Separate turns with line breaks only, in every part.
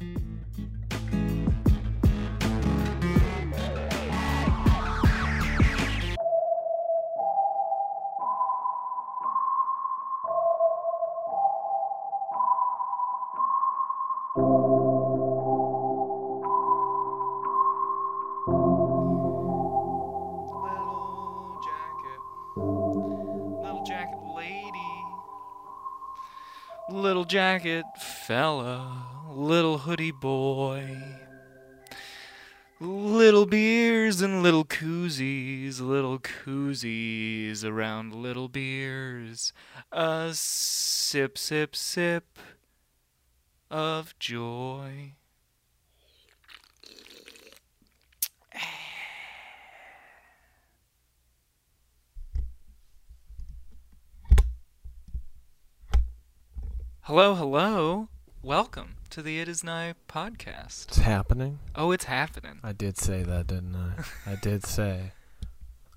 Little jacket. Little jacket lady. Little jacket fella. Little hoodie boy. Little beers and little koozies, little koozies around little beers. A sip, sip, sip of joy. Hello, hello. Welcome to the It Is Nigh podcast.
It's happening.
Oh, it's happening.
I did say that, didn't I? I did say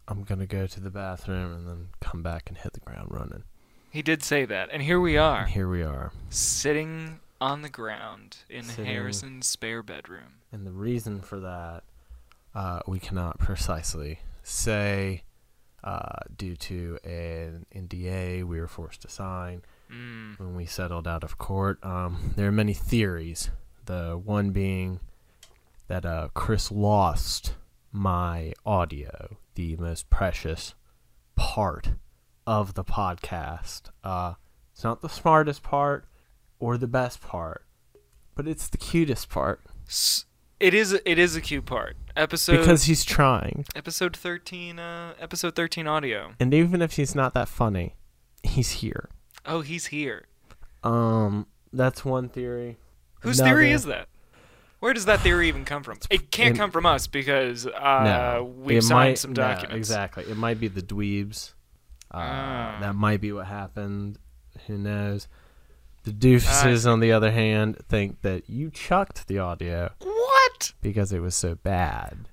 I'm gonna go to the bathroom and then come back and hit the ground running.
He did say that. And here we
And
are,
here we are.
sitting on the ground in
Sitting-
Harrison's spare bedroom.
And the reason for that, uh, we cannot precisely say, uh, due to an NDA we were forced to sign
Mm.
when we settled out of court. Um, there are many theories. The one being that uh, Chris lost my audio, the most precious part of the podcast. Uh, it's not the smartest part or the best part, but it's the cutest part
S- It is it is a cute part. Episode
because he's trying.
episode 13 uh episode 13 audio.
And even if he's not that funny, he's here.
Oh, he's here.
Um, that's one theory.
Whose theory is that? Where does that theory even come from? It can't
it-
come from us because uh,
no,
we've signed
might-
some
no,
documents.
exactly. It might be the dweebs. Uh,
Ah.
That might be what happened. Who knows? The doofuses, on the other hand, think that you chucked the audio
What?
because it was so bad.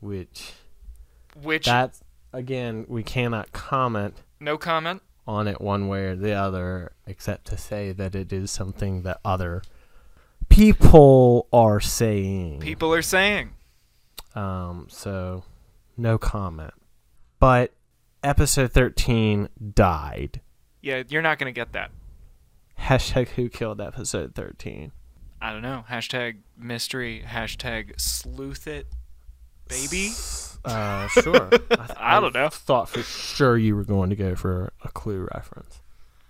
Which
Which
that again, we cannot comment
no comment.
On it one way or the other, except to say that it is something that other people are saying.
People are saying.
Um, so no comment. But episode thirteen died.
Yeah, you're not gonna get that.
Hashtag who killed episode thirteen.
I don't know. Hashtag mystery. Hashtag sleuth it, baby.
Uh, sure. I,
I don't know.
Thought for sure you were going to go for a clue reference.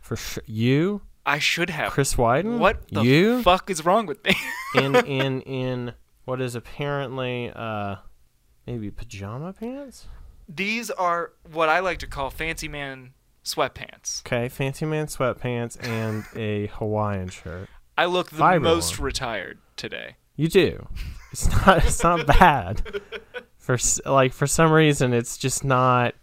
For sure, you,
I should have.
Chris Wyden.
what the
you
fuck is wrong with me?
in in in what is apparently uh maybe pajama pants.
These are what I like to call fancy man sweatpants.
Okay, fancy man sweatpants and a Hawaiian shirt.
I look the
Fiber
most
one.
retired today.
You do. It's not. It's not bad. For like for some reason, it's just not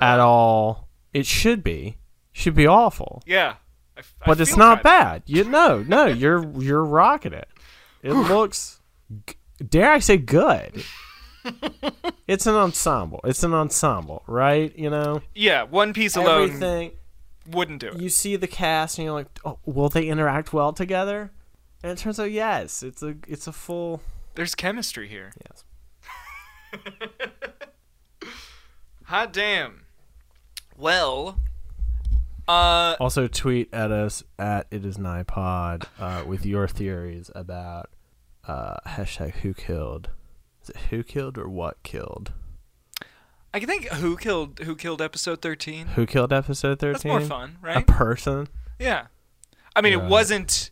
at all. It should be. Should be awful.
Yeah. I I
But it's not bad. You no no. You're you're rocking it. It looks. Dare I say good? it's an ensemble. It's an ensemble, right? You know,
Yeah, one piece alone
everything.
wouldn't do it.
You see the cast, and you're like, oh, will they interact well together? And it turns out, yes. It's a it's a full.
There's chemistry here.
Yes.
Hot damn. Well, uh,
Also, tweet at us at it is nigh-pod, uh with your theories about uh, hashtag who killed. Is it who killed or what killed?
I can think who killed who killed episode 13.
Who killed episode thirteen?
That's more fun, right?
A person.
Yeah. I mean, it wasn't.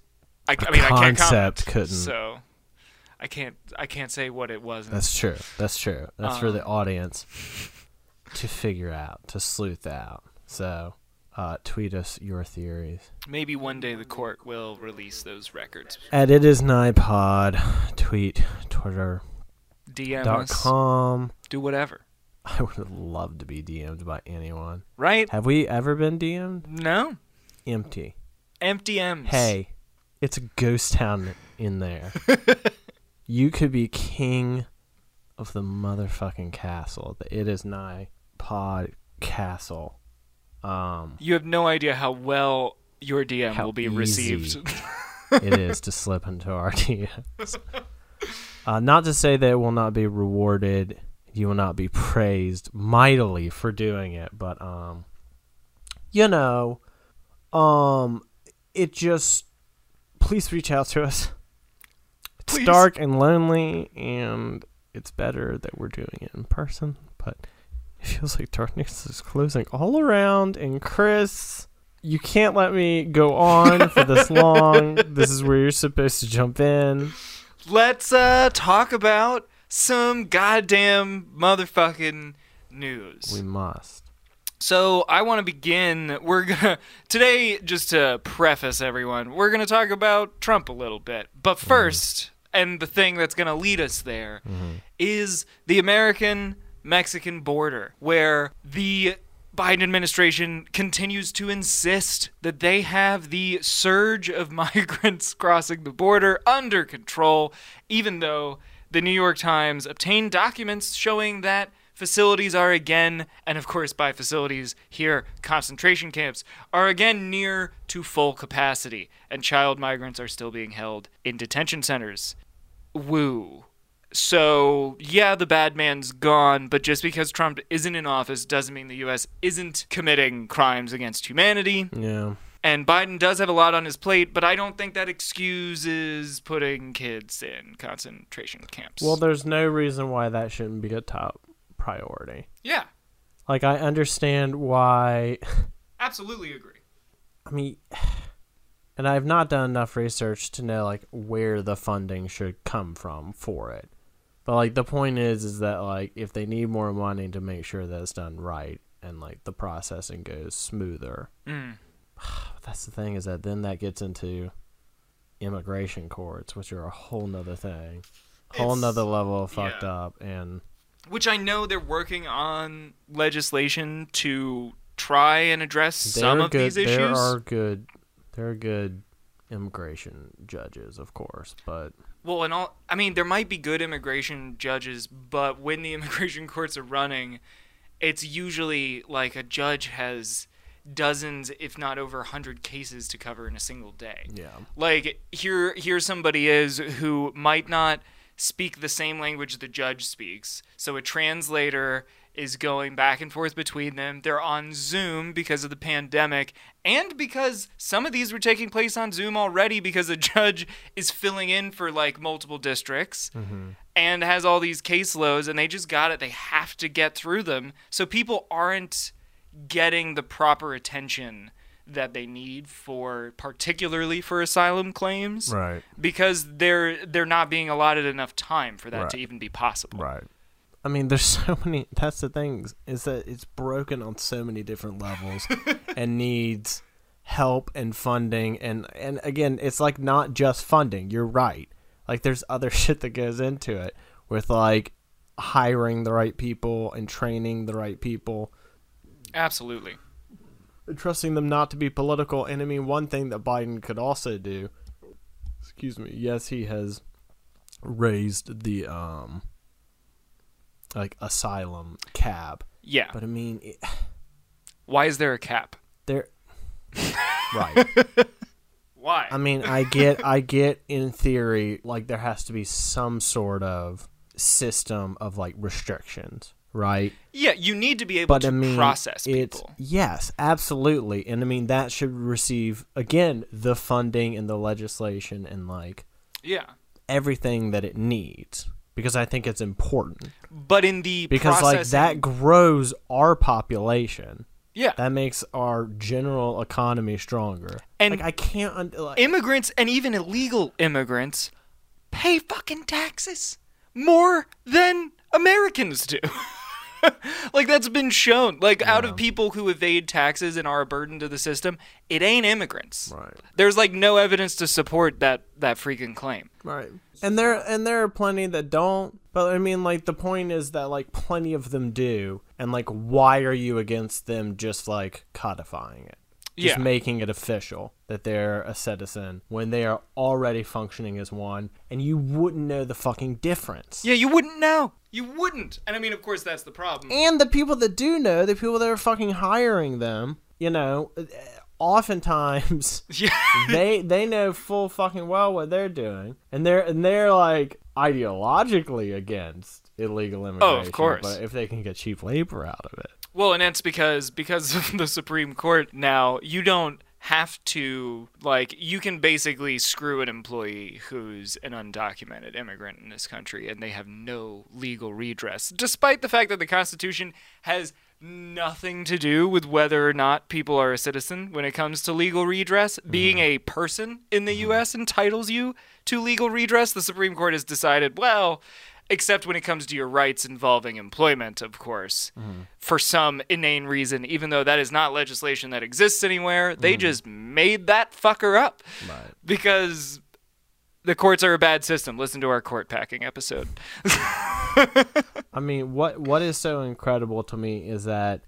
I, mean, I can't
concept
comment,
couldn't-
So, I can't. I can't say what it was.
That's true. That's true. That's for the
Um,
audience to figure out, to sleuth out. So, uh, tweet us your theories.
Maybe one day the court will release those records.
At it is nigh-pod. Tweet Twitter
DM
dot com.
Do whatever.
I would love to be DM'd by anyone.
Right?
Have we ever been DM'd?
No.
Empty.
Empty M's.
Hey, it's a ghost town in there. you could be king of the motherfucking castle. The It Is Nigh Pod Castle. Um,
You have no idea how well your DM will be received.
it is to slip into our DMs. Uh, not to say that it will not be rewarded, you will not be praised mightily for doing it, but um, you know, um, it just please reach out to us. It's
Please.
dark and lonely, and it's better that we're doing it in person, but it feels like darkness is closing all around. And Chris, you can't let me go on for this long. This is where you're supposed to jump in.
Let's uh talk about some goddamn motherfucking news.
We must.
So I want to begin. We're gonna today, just to preface everyone, we're gonna talk about Trump a little bit. But 1st and the thing that's gonna lead us there, mm-hmm. is the American Mexican border, where the Biden administration continues to insist that they have the surge of migrants crossing the border under control, even though the New York Times obtained documents showing that facilities are again, and of course by facilities here, concentration camps, are again near to full capacity, and child migrants are still being held in detention centers. Woo. So, yeah, the bad man's gone, but just because Trump isn't in office doesn't mean the U.S. isn't committing crimes against humanity.
Yeah.
And Biden does have a lot on his plate, but I don't think that excuses putting kids in concentration camps.
Well, there's no reason why that shouldn't be a top priority.
yeah,
Like, I understand why.
absolutely agree.
I mean, and I've not done enough research to know like where the funding should come from for it. But like the point is, is that like if they need more money to make sure that it's done right and like the processing goes smoother.
Mm.
That's the thing is that then that gets into immigration courts, which are a whole nother thing, whole
It's-
nother level of fucked
yeah.
up. And
Which I know they're working on legislation to try and address some of
good,
these issues.
there are good, there are good immigration judges, of course, but
Well, and all I mean, there might be good immigration judges, but when the immigration courts are running, it's usually like a judge has dozens, if not over a hundred cases to cover in a single day.
yeah.
Like here, here somebody is who might not speak the same language the judge speaks, so a translator is going back and forth between them. They're on Zoom because of the pandemic, and because some of these were taking place on Zoom already because a judge is filling in for like multiple districts mm-hmm. and has all these caseloads, and they just got it. They have to get through them, so people aren't getting the proper attention that they need for particularly for asylum claims
Right.
because they're they're not being allotted enough time for that
Right.
to even be possible.
Right. I mean, there's so many. That's the thing is that it's broken on so many different levels, and needs help and funding. And and again, it's like not just funding. You're right. Like there's other shit that goes into it with like hiring the right people and training the right people
Absolutely.
and trusting them not to be political. And I mean, one thing that Biden could also do, excuse me, yes, he has raised the um like asylum cap,
Yeah.
but I mean, it,
Why is there a cap?
there, right?
Why?
I mean, I get, I get in theory, like there has to be some sort of system of like restrictions, right?
yeah, you need to be able
but
to
I mean,
process
it's
people.
yes, absolutely, and I mean that should receive again the funding and the legislation and like
Yeah.
everything that it needs because I think it's important
But in the
because like that grows our population.
yeah,
That makes our general economy stronger.
And-
like I can't un- like,
immigrants and even illegal immigrants pay fucking taxes more than Americans do. like that's been shown. Like out of people who evade taxes and are a burden to the system, it ain't immigrants.
right.
There's like no evidence to support that that freaking claim.
Right. And there and there are plenty that don't. But I mean like the point is that like plenty of them do. And like why are you against them just like codifying it? Just
Yeah.
making it official that they're a citizen when they are already functioning as one and you wouldn't know the fucking difference.
Yeah, you wouldn't know. You wouldn't. And I mean, of course, that's the problem.
And the people that do know, the people that are fucking hiring them, you know, uh, oftentimes
Yeah.
they they know full fucking well what they're doing, and they're and they're like ideologically against illegal immigration.
Oh, of course.
But if they can get cheap labor out of it,
Well, and that's because because of the Supreme Court now, you don't have to like you can basically screw an employee who's an undocumented immigrant in this country and they have no legal redress despite the fact that the constitution has nothing to do with whether or not people are a citizen when it comes to legal redress. Mm-hmm. Being a person in the mm-hmm. US entitles you to legal redress. The supreme court has decided well except when it comes to your rights involving employment, of course, mm-hmm. for some inane reason, even though that is not legislation that exists anywhere. They mm-hmm. just made that fucker up
Right.
because the courts are a bad system. Listen to our court packing episode.
I mean, what what is so incredible to me is that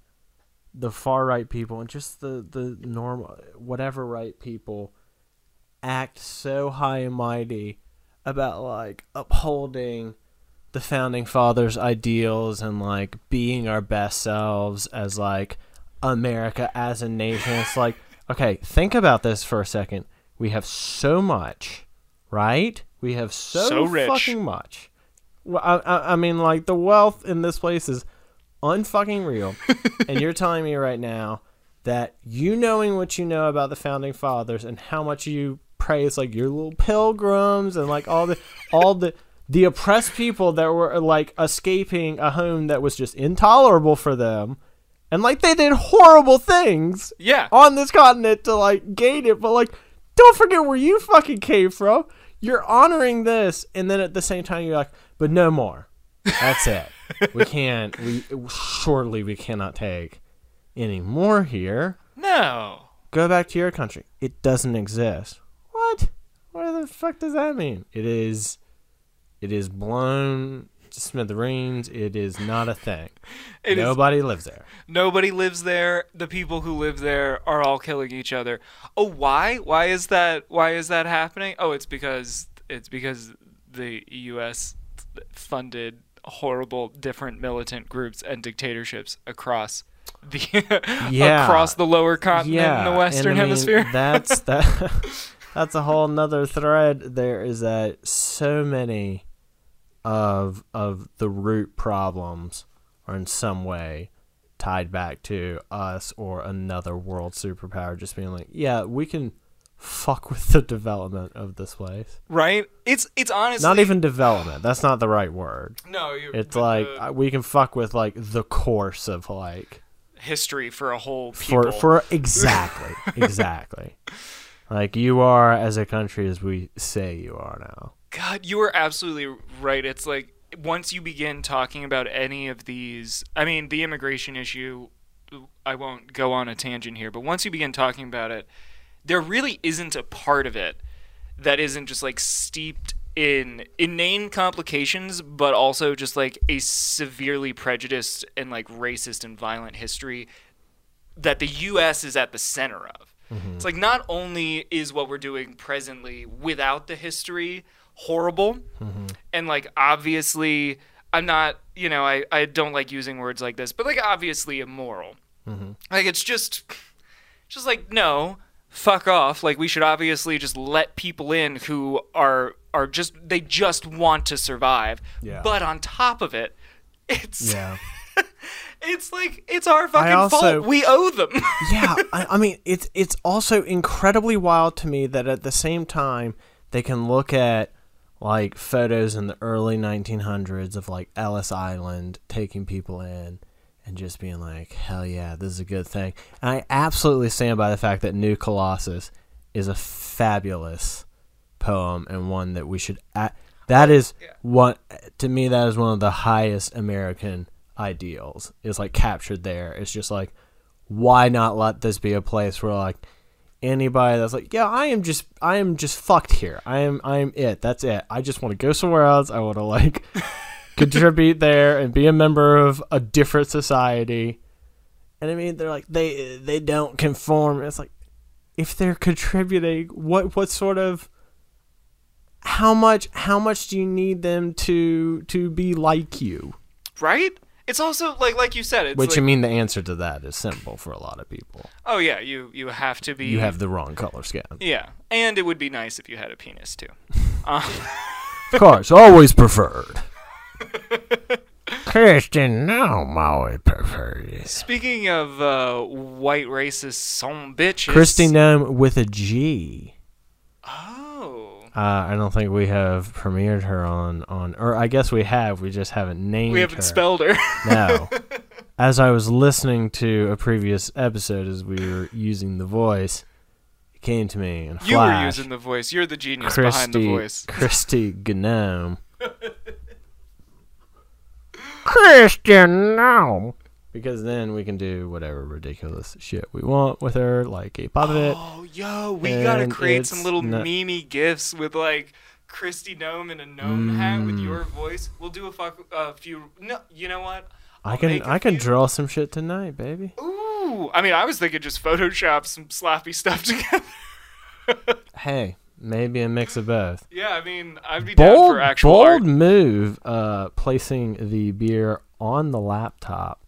the far right people and just the the normal whatever right people act so high and mighty about like upholding the founding fathers ideals and like being our best selves as like America as a nation. It's like, okay, think about this for a second. We have so much, right? We have so,
So rich.
fucking much. Well, I, I, I mean, like the wealth in this place is unfucking real, and you're telling me right now that you knowing what you know about the founding fathers and how much you praise like your little pilgrims and like all the all the the oppressed people that were like escaping a home that was just intolerable for them and like they did horrible things
Yeah.
on this continent to like gain it but like don't forget where you fucking came from. You're honoring this and then at the same time you're like but no more. That's it. We can't we surely we cannot take any more here.
No.
go back to your country. It doesn't exist. What? What the fuck does that mean? It is it is blown to smithereens it is not a thing
It is-
nobody lives there
Nobody lives there. The people who live there are all killing each other. Oh, why? Why is that? Why is that happening? Oh, it's because it's because the U.S. funded horrible, different militant groups and dictatorships across the
Yeah.
across the lower continent in the Western
and I mean,
Hemisphere.
That's that. that's a whole nother thread. There is that so many of of the root problems are in some way tied back to us or another world superpower just being like, yeah, we can fuck with the development of this place.
right? It's it's honestly
Not even development. That's not the right word.
no. You,
It's like
the
uh, we can fuck with like the course of like
history for a whole people.
for for exactly exactly like you are as a country as we say you are now
God, you are absolutely right. It's like once you begin talking about any of these, I mean, the immigration issue, I won't go on a tangent here, but once you begin talking about it, there really isn't a part of it that isn't just like steeped in inane complications, but also just like a severely prejudiced and like racist and violent history that the U.S. is at the center of. Mm-hmm. It's like not only is what we're doing presently without the history horrible, mm-hmm. and like obviously, I'm not, you know, I, I don't like using words like this, but like obviously immoral. Mm-hmm. Like it's just, just like no, fuck off. Like we should obviously just let people in who are are just they just want to survive.
Yeah.
But on top of it, it's
yeah
it's like it's our fucking
also-
fault. We owe them.
yeah I, I mean it's it's also incredibly wild to me that at the same time they can look at like photos in the early 1900s of like Ellis Island taking people in and just being like hell yeah this is a good thing. And I absolutely stand by the fact that New Colossus is a fabulous poem and one that we should a- that is one to me that is one of the highest American ideals. Is like captured there. It's just like why not let this be a place where like anybody that's like yeah i am just i am just fucked here. I am i am it. That's it. I just want to go somewhere else. I want to like contribute there and be a member of a different society. And i mean they're like they they don't conform. It's like if they're contributing what what sort of how much how much do you need them to to be like you?
Right? It's also like like you said. It's
Which
like,
I mean, the answer to that is simple for a lot of people.
oh yeah, you you have to be.
You have the wrong color skin.
Yeah, and it would be nice if you had a penis too. Uh,
Of course, always preferred. Christian, no, I'm always preferred.
speaking of uh, white racist son bitches.
Christian with a G.
Oh.
Uh, I don't think we have premiered her on, on, or I guess we have. We just haven't named. Her.
We haven't
her.
spelled her.
No. As I was listening to a previous episode, as we were using the voice, it came to me and a
you were using the voice. You're the genius behind the
Christy,
voice.
Christy Gnome. Christian Gnome. Because then we can do whatever ridiculous shit we want with her, like a puppet.
Oh, yo, we gotta create some little
not-
memey gifs with like Christy Gnome in a gnome hat with
Mm.
your voice. We'll do a fuck a few. No, you know what?
I
I'll
can
make a
I can
few.
draw some shit tonight, baby.
Ooh, I mean, I was thinking just Photoshop some sloppy stuff together.
Hey, maybe a mix of both.
yeah, I mean, I'd be down
Bold,
for actual
bold
art.
move. Uh, placing the beer on the laptop.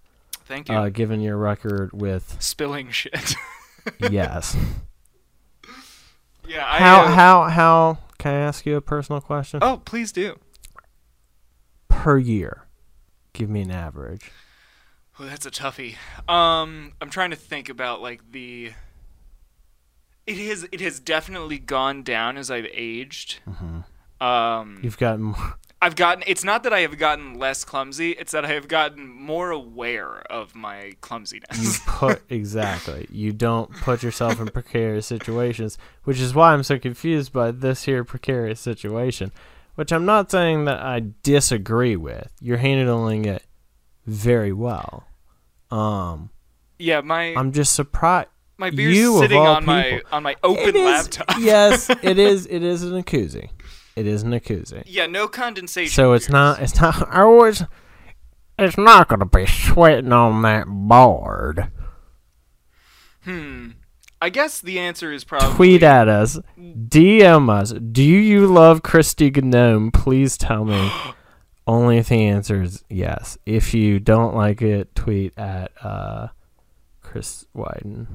Thank you.
Uh, given your record with
Spilling shit.
yes.
yeah. I,
how
uh,
how how? Can I ask you a personal question?
Oh, please do.
Per year, give me an average.
Oh, that's a toughie. Um, I'm trying to think about like the. It has it has definitely gone down as I've aged. Um,
You've gotten more.
I've gotten. It's not that I have gotten less clumsy. It's that I have gotten more aware of my clumsiness.
You put exactly. You don't put yourself in precarious situations, which is why I'm so confused by this here precarious situation. Which I'm not saying that I disagree with. You're handling it very well. Um,
yeah, my
I'm just surprised.
my beer's
you
sitting on my on my open
is-
laptop.
yes, it is. It is an koozie. It is an koozie.
yeah, no condensation.
So it's
beers.
not. It's not. I always. It's not gonna be sweating on that board.
Hmm. I guess the answer is probably
Tweet at us, DM us. Do you love Christy Gnome? Please tell me. Only if the answer is yes. If you don't like it, tweet at uh, Chris Wyden.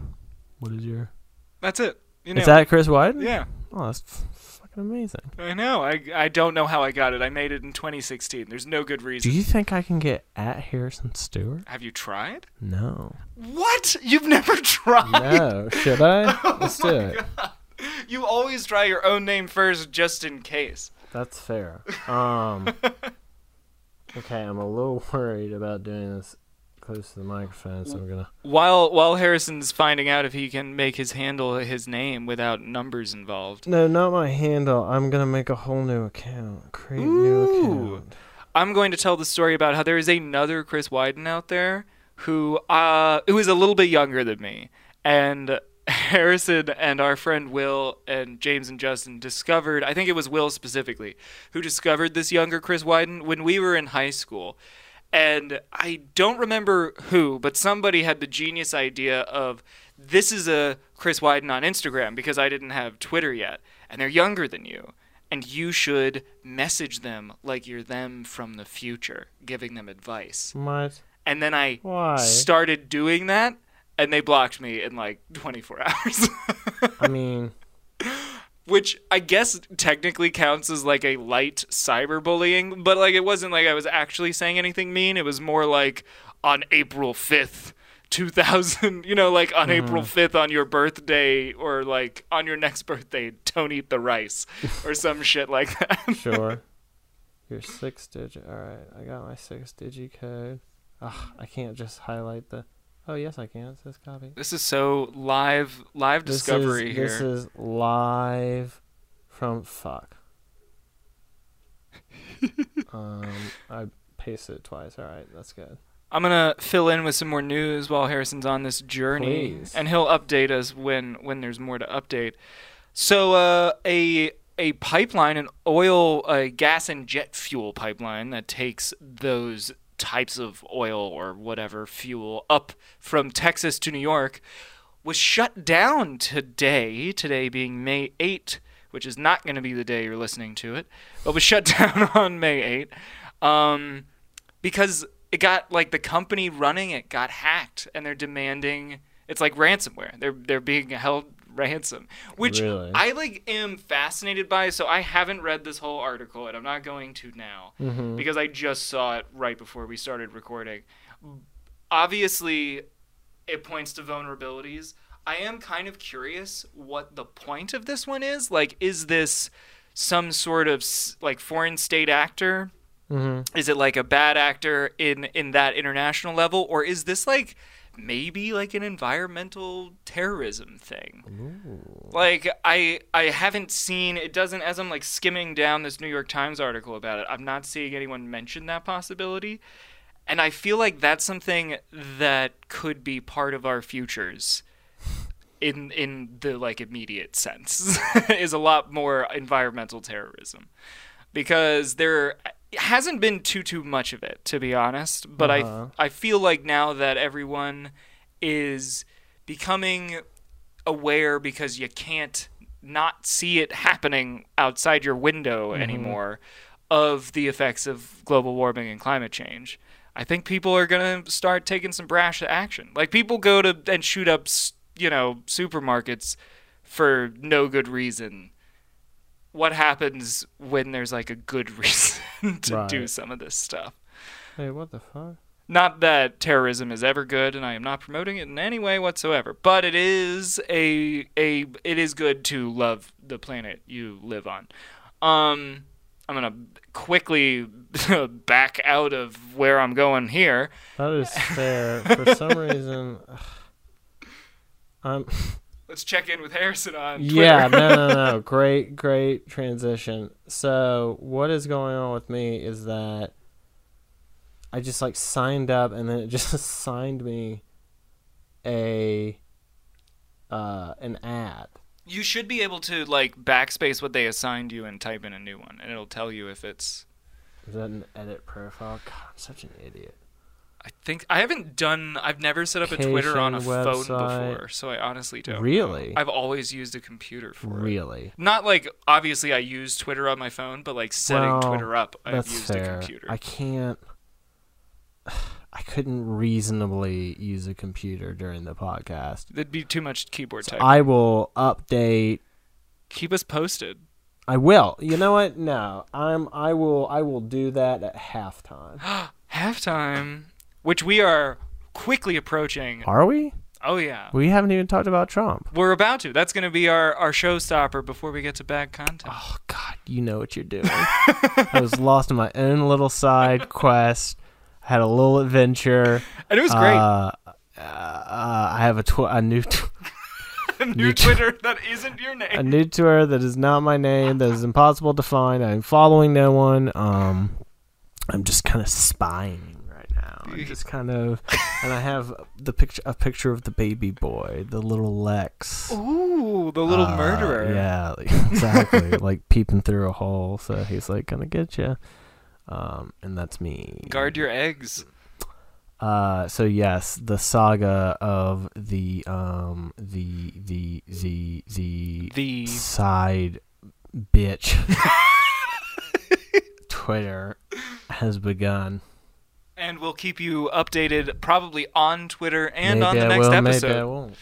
What is your?
That's it. You know.
Is that Chris Wyden?
Yeah,
Oh, that's f- fucking amazing.
I know. I I don't know how I got it. I made it in 2016. There's no good reason.
Do you think I can get at Harrison Stewart?
Have you tried?
No.
What? You've never tried?
No. Should I? Let's do
my
it.
You always try your own name first, just in case.
That's fair. Um. okay, I'm a little worried about doing this close to the microphone, so I'm gonna.
While while Harrison's finding out if he can make his handle his name without numbers involved,
No, not my handle. I'm gonna make a whole new account. Create new account.
I'm going to tell the story about how there is another Chris Wyden out there who uh who is a little bit younger than me, and Harrison and our friend Will and James and Justin discovered. I think it was Will specifically who discovered this younger Chris Wyden when we were in high school. And I don't remember who, but somebody had the genius idea of this is a Chris Wyden on Instagram because I didn't have Twitter yet, and they're younger than you. And you should message them like you're them from the future, giving them advice.
What?
And then I
Why?
started doing that, and they blocked me in like 24 hours.
I mean,
Which I guess technically counts as like a light cyberbullying, but like it wasn't like I was actually saying anything mean. It was more like on April 5th, 2000, you know, like on mm-hmm. April 5th on your birthday or like on your next birthday, don't eat the rice or some shit like that.
sure. Your six digit. All right, I got my six digit code. Ugh, I can't just highlight the. Oh yes, I can. It says copy.
This is so live live
This
discovery
is,
here.
This is live from fuck. um, I pasted it twice. All right, that's good.
I'm gonna fill in with some more news while Harrison's on this journey,
Please.
and he'll update us when when there's more to update. So, uh, a a pipeline, an oil, a gas and jet fuel pipeline that takes those types of oil or whatever fuel up from Texas to New York, was shut down today. Today being May 8th, which is not going to be the day you're listening to it, but was shut down on May 8th. Um, because it got like the company running it got hacked and they're demanding it's like ransomware. They're they're being held ransom, which
Really?
I like am fascinated by. So I haven't read this whole article and I'm not going to now
Mm-hmm.
because I just saw it right before we started recording. Obviously, it points to vulnerabilities. I am kind of curious what the point of this one is. Like, is this some sort of like foreign state actor?
Mm-hmm.
Is it like a bad actor in in that international level, or is this like maybe like an environmental terrorism thing? Like I I haven't seen it doesn't as I'm like skimming down this New York Times article about it. I'm not seeing anyone mention that possibility. And I feel like that's something that could be part of our futures in in the like immediate sense is a lot more environmental terrorism because there hasn't been too too much of it to be honest but
Uh-huh.
I I feel like now that everyone is becoming aware because you can't not see it happening outside your window anymore of the effects of global warming and climate change. I think people are going to start taking some brash action. Like people go to and shoot up, you know, supermarkets for no good reason. What happens when there's like a good reason to do some of this stuff?
Hey, what the fuck?
Not that terrorism is ever good, and I am not promoting it in any way whatsoever. But it is a a it is good to love the planet you live on. Um, I'm gonna quickly back out of where I'm going here.
That is fair. For some reason, I'm.
Let's check in with Harrison on Twitter.
Yeah, no, no, no. Great, great transition. So, what is going on with me is that I just like signed up and then it just assigned me a uh an ad.
you should be able to like backspace what they assigned you and type in a new one, and it'll tell you if it's.
Is that an edit profile? God, I'm such an idiot.
I think I haven't done. I've never set up a Twitter on a
Location,
phone before, so I honestly don't. know.
Really?
I've always used a computer for it.
Really?
Not like obviously I use Twitter on my phone, but like setting
Well,
Twitter up, I've used
fair.
a computer.
I can't. I couldn't reasonably use a computer during the podcast.
That'd be too much keyboard
So
typing.
I will update
Keep us posted.
I will. You know what? No, I'm. I will. I will do that at halftime.
Halftime, which we are quickly approaching.
Are we?
Oh yeah,
We haven't even talked about Trump.
we're about to. That's going to be our our showstopper before we get to bad content.
Oh God, you know what you're doing. I was lost in my own little side quest. I had a little adventure.
and it was great.
Uh, uh, uh, I have a tw- a new t-
a new
new
Twitter that isn't your name.
a new Twitter that is not my name. That is impossible to find. I'm following no one. Um, I'm just kind of spying I'm just kind of, and I have the picture a picture of the baby boy, the little Lex.
Ooh, the little
Uh,
murderer.
Yeah, exactly. like peeping through a hole, so he's like gonna get you. Um, and that's me.
Guard your eggs.
Uh, so yes, the saga of the um the the the the
The
side bitch Twitter has begun.
And we'll keep you updated probably on Twitter and
maybe
on the
I
next
will,
episode.
Maybe I won't.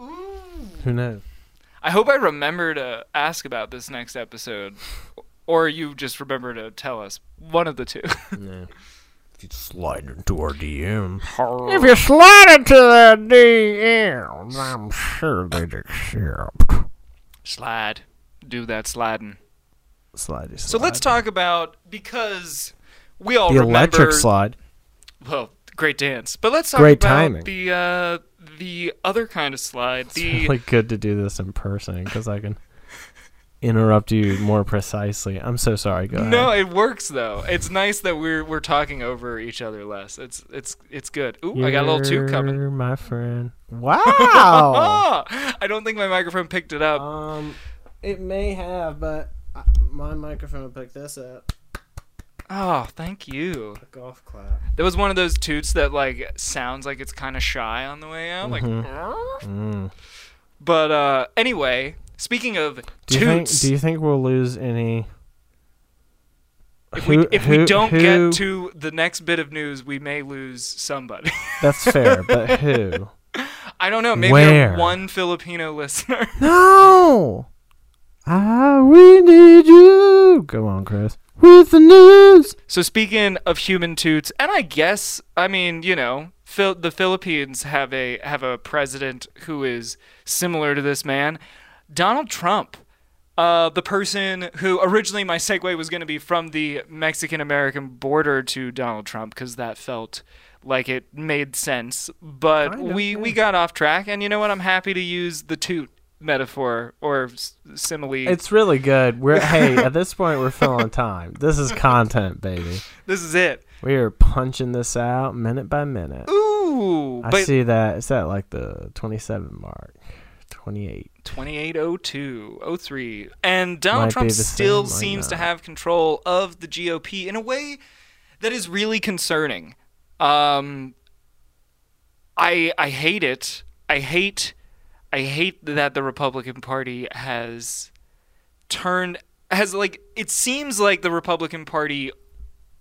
Ooh.
Who knows?
I hope I remember to ask about this next episode, or you just remember to tell us. One of the two.
no. If you slide into our DM.
If
you slide into the DM, I'm sure they'd accept.
Slide. Do that sliding.
Slide,
So let's talk about because we all
the
remember
electric slide.
Well, great dance. But let's talk
Great
about
timing.
the uh, the other kind of slide.
It's
The
really good to do this in person because I can interrupt you more precisely. I'm so sorry. Go
no,
ahead.
it works though. It's nice that we're we're talking over each other less. It's it's it's good. Ooh, I got a little two coming.
You're my friend. Wow.
I don't think my microphone picked it up.
um, it may have, but I, my microphone picked this up.
Oh, thank you.
A golf clap.
That was one of those toots that like sounds like it's kind of shy on the way out. Like,
Mhm. Mm.
but uh, anyway, speaking of
Do you think?
toots,
Do you think we'll lose any
If we
Who-
if we don't
who-
get to the next bit of news, we may lose somebody.
That's fair, but who?
I don't know. Maybe
Where?
one Filipino listener.
No. Ah, we need you. Go on, Chris. With the news.
So speaking of human toots, and I guess I mean you know Phil- the Philippines have a have a president who is similar to this man, Donald Trump. Uh, the person who originally my segue was going to be from the Mexican American border to Donald Trump because that felt like it made sense, but we we got off track. And you know what? I'm happy to use the toot metaphor or s- simile.
It's really good. We're hey, at this point we're filling time. This is content, baby.
this is it.
We are punching this out minute by minute.
Ooh,
I
but
see that. Is that like the 27 mark? 28.
2802 03 and donald
Might
trump still seems to have control of the gop in a way that is really concerning um i i hate it i hate i hate that the republican party has turned has like it seems like the republican party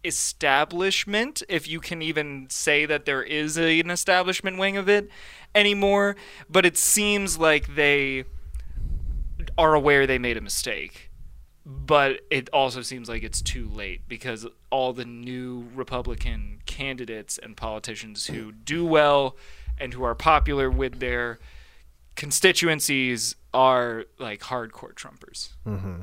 establishment if you can even say that there is a, an establishment wing of it anymore but it seems like they are aware they made a mistake. But it also seems like it's too late because all the new republican candidates and politicians who do well and who are popular with their constituencies are like hardcore trumpers
Mm-hmm.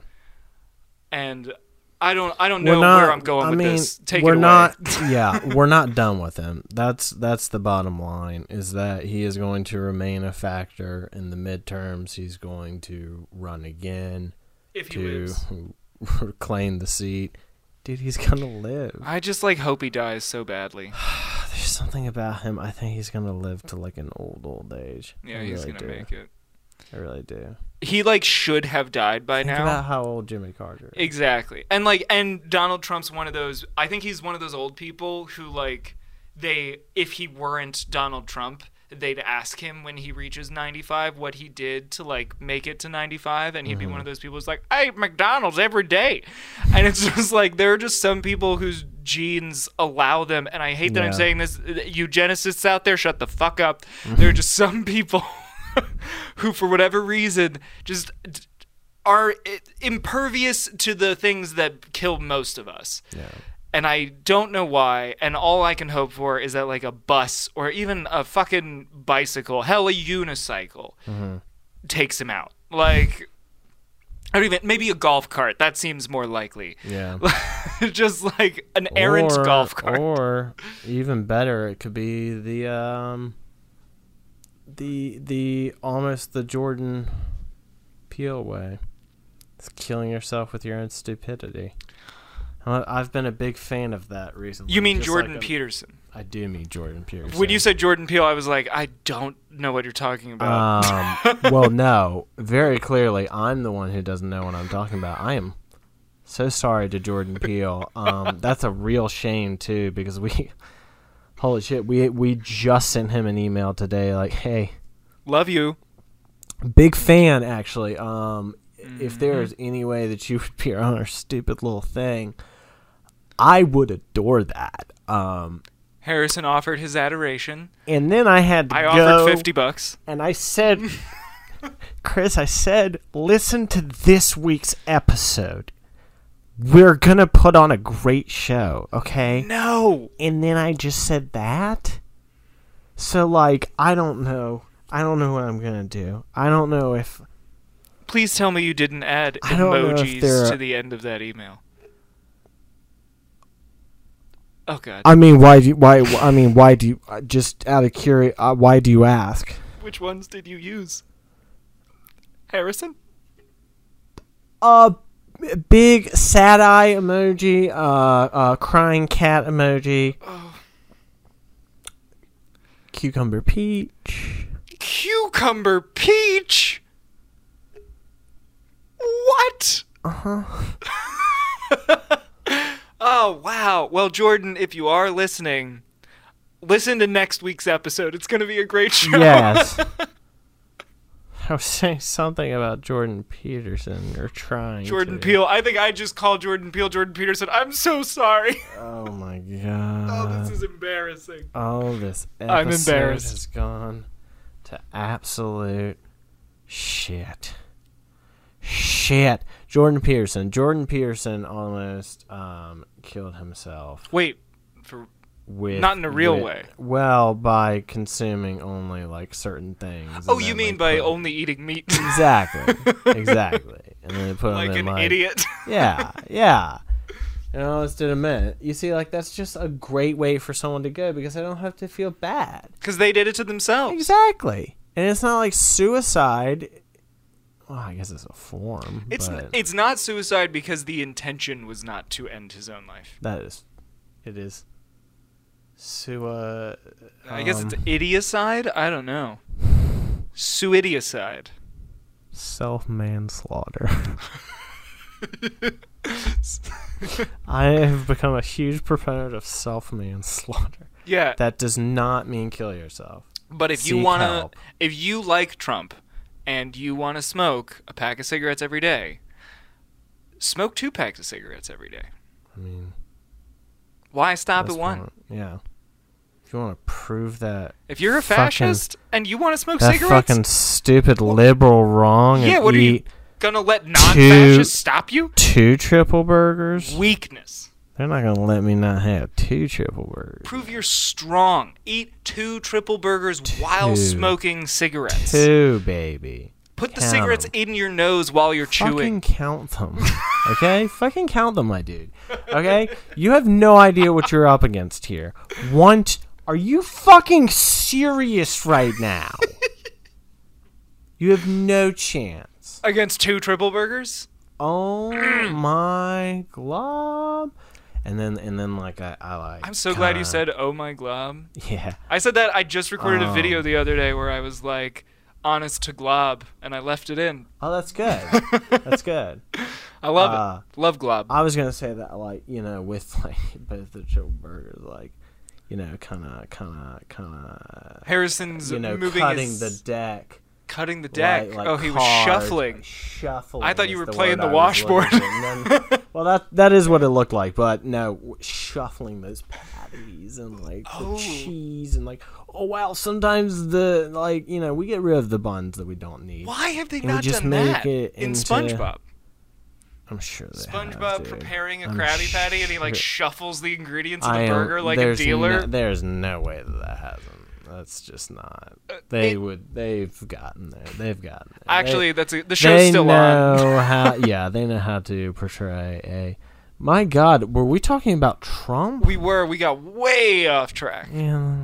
and I don't I don't know where I'm going
I
with
mean,
this. Take
we're not. yeah, we're not done with him. That's that's the bottom line. Is that he is going to remain a factor in the midterms. He's going to run again
if he
to reclaim the seat. Dude, he's gonna live.
I just like hope he dies so badly.
There's something about him. I think he's gonna live to like an old old age.
Yeah,
I
he's
really
gonna
do.
make it.
I really do.
He like should have died by
Think
now.
about how old Jimmy Carter. is.
Exactly. And like and Donald Trump's one of those I think he's one of those old people who like they if he weren't Donald Trump, they'd ask him when he reaches 95 what he did to like make it to 95 and he'd be mm-hmm. one of those people who's like, "I eat McDonald's every day." And it's just like there are just some people whose genes allow them and I hate that I'm saying this uh, eugenicists out there shut the fuck up. Mm-hmm. there are just some people who for whatever reason just are uh, impervious to the things that kill most of us.
Yeah.
And I don't know why. And all I can hope for is that like a bus or even a fucking bicycle, hell, a unicycle, takes him out. Like, I don't even maybe a golf cart. That seems more likely.
Yeah.
Just like an errant
or,
golf cart.
Or even better, it could be the um the the almost the Jordan Peele way. It's killing yourself with your own stupidity. I've been a big fan of that recently.
you mean Jordan
like
Peterson?
I do mean Jordan Peterson.
When you said Jordan Peele, I was like, I don't know what you're talking about.
Um, well, no. Very clearly, I'm the one who doesn't know what I'm talking about. I am so sorry to Jordan Peele. Um, that's a real shame too, because we, holy shit, we we just sent him an email today, like, hey,
Love you.
big fan actually. Um, if there
Mm-hmm.
is any way that you would appear on our stupid little thing, I would adore that. Um,
Harrison offered his adoration.
and then I had to
I
go,
offered 50 bucks.
and I said, Chris, I said, listen to this week's episode. We're gonna put on a great show, okay?
No.
And then I just said that. So like, I don't know. I don't know what I'm gonna do. I don't know if
Please tell me you didn't add
I don't know if
emojis
there
to the end of that email. Oh god.
I mean, why do you, why I mean, why do you uh, just out of curiosity? uh, why do you ask?
Which ones did you use? Harrison?
Uh big sad eye emoji, uh uh crying cat emoji. Cucumber peach.
Cucumber peach. What?
Uh-huh.
oh, wow. Well, Jordan, if you are listening, listen to next week's episode. It's going to be a great show.
Yes. I was saying something about Jordan Peterson or trying.
Jordan
to.
Peele. I think I just called Jordan Peele Jordan Peterson. I'm so sorry.
Oh my god.
Oh, this is embarrassing.
Oh, this episode
I'm embarrassed.
has gone to absolute shit. Shit. Jordan Peterson. Jordan Peterson almost um, killed himself.
Wait, for
With
Not in a real
with-
way.
Well, by consuming only like certain things.
oh, you mean
like,
by
put-
only eating meat
exactly, exactly, and then they put
like
them in
an
like,
idiot?
Yeah, yeah. And I almost did a minute. You see, like that's just a great way for someone to go because they don't have to feel bad.
Because they did it to themselves.
Exactly. And it's not like suicide. Well, I guess it's a form.
It's
but
it's not suicide because the intention was not to end his own life.
that is, it is. Sua.
I guess it's
um,
idiocide. I don't know. Suidiocide.
self manslaughter. I have become a huge proponent of self manslaughter.
Yeah,
That does not mean kill yourself.
but if you
seek
wanna,
help.
if you like Trump, and you wanna smoke a pack of cigarettes every day, smoke two packs of cigarettes every day.
I mean,
Why stop at one?
Yeah. If you want to prove that
If you're a
Fucking-
fascist and you want to smoke
that
cigarettes,
fucking stupid liberal wrong
yeah,
and
what are you gonna let non-fascists stop you?
two triple burgers,
Weakness.
They're not gonna let me not have two triple burgers.
Prove you're strong. Eat two triple burgers while smoking cigarettes.
Two, baby.
Put the
cigarettes
cigarettes
'em.
in your nose while you're chewing.
Fucking count them. Okay? Fucking count them, my dude. Okay? You have no idea what you're up against here. One t- Are you fucking serious right now? you have no chance.
Against two triple burgers?
Oh my glob. And then and then like I, I like
I'm so glad you said, oh my glob.
Yeah.
I said that I just recorded a
Um.
video the other day where I was like, honest to glob, and I left it in.
Oh that's good. that's good.
I love
Uh,
it. Love glob.
I was gonna say that, like you know, with like both the triple burgers, like you know, kind of, kind of, kind of,
Harrison's
you know,
moving
cutting
his,
the deck.
Cutting the deck.
like- like
oh, he was shuffling.
shuffling.
I thought you were
the
playing the
I
washboard.
then- well, that that is what it looked like, but no, shuffling those patties and like
Oh.
the cheese and like, oh wow, sometimes the like you know we get rid of the buns that we don't need.
Why have they not
just
done
make
that
it
in SpongeBob?
I'm sure they
SpongeBob
have,
preparing a
I'm
Krabby Patty and he like shuffles the ingredients in
I
the
am-
burger like a dealer.
No, there's no way that that hasn't. That's just not.
Uh,
They
it-
would. They've gotten there. They've gotten there.
Actually,
they,
that's a, the show's
they
still
know
on.
how. Yeah, they know how to portray a. My God, were we talking about Trump?
We were. We got way off track.
Yeah.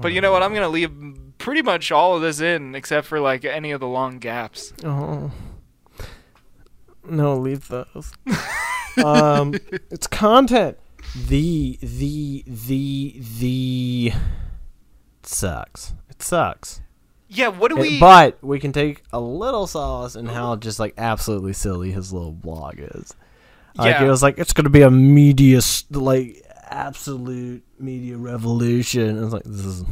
But you know what? I'm gonna leave pretty much all of this in, except for like any of the long gaps.
Oh. No, leave those. um, it's content. The the the the sucks. It sucks.
Yeah. What do
It-
we?
but we can take a little solace in how just like absolutely silly his little blog is. Like
Yeah.
it was like it's gonna be a media like absolute media revolution. It's like this is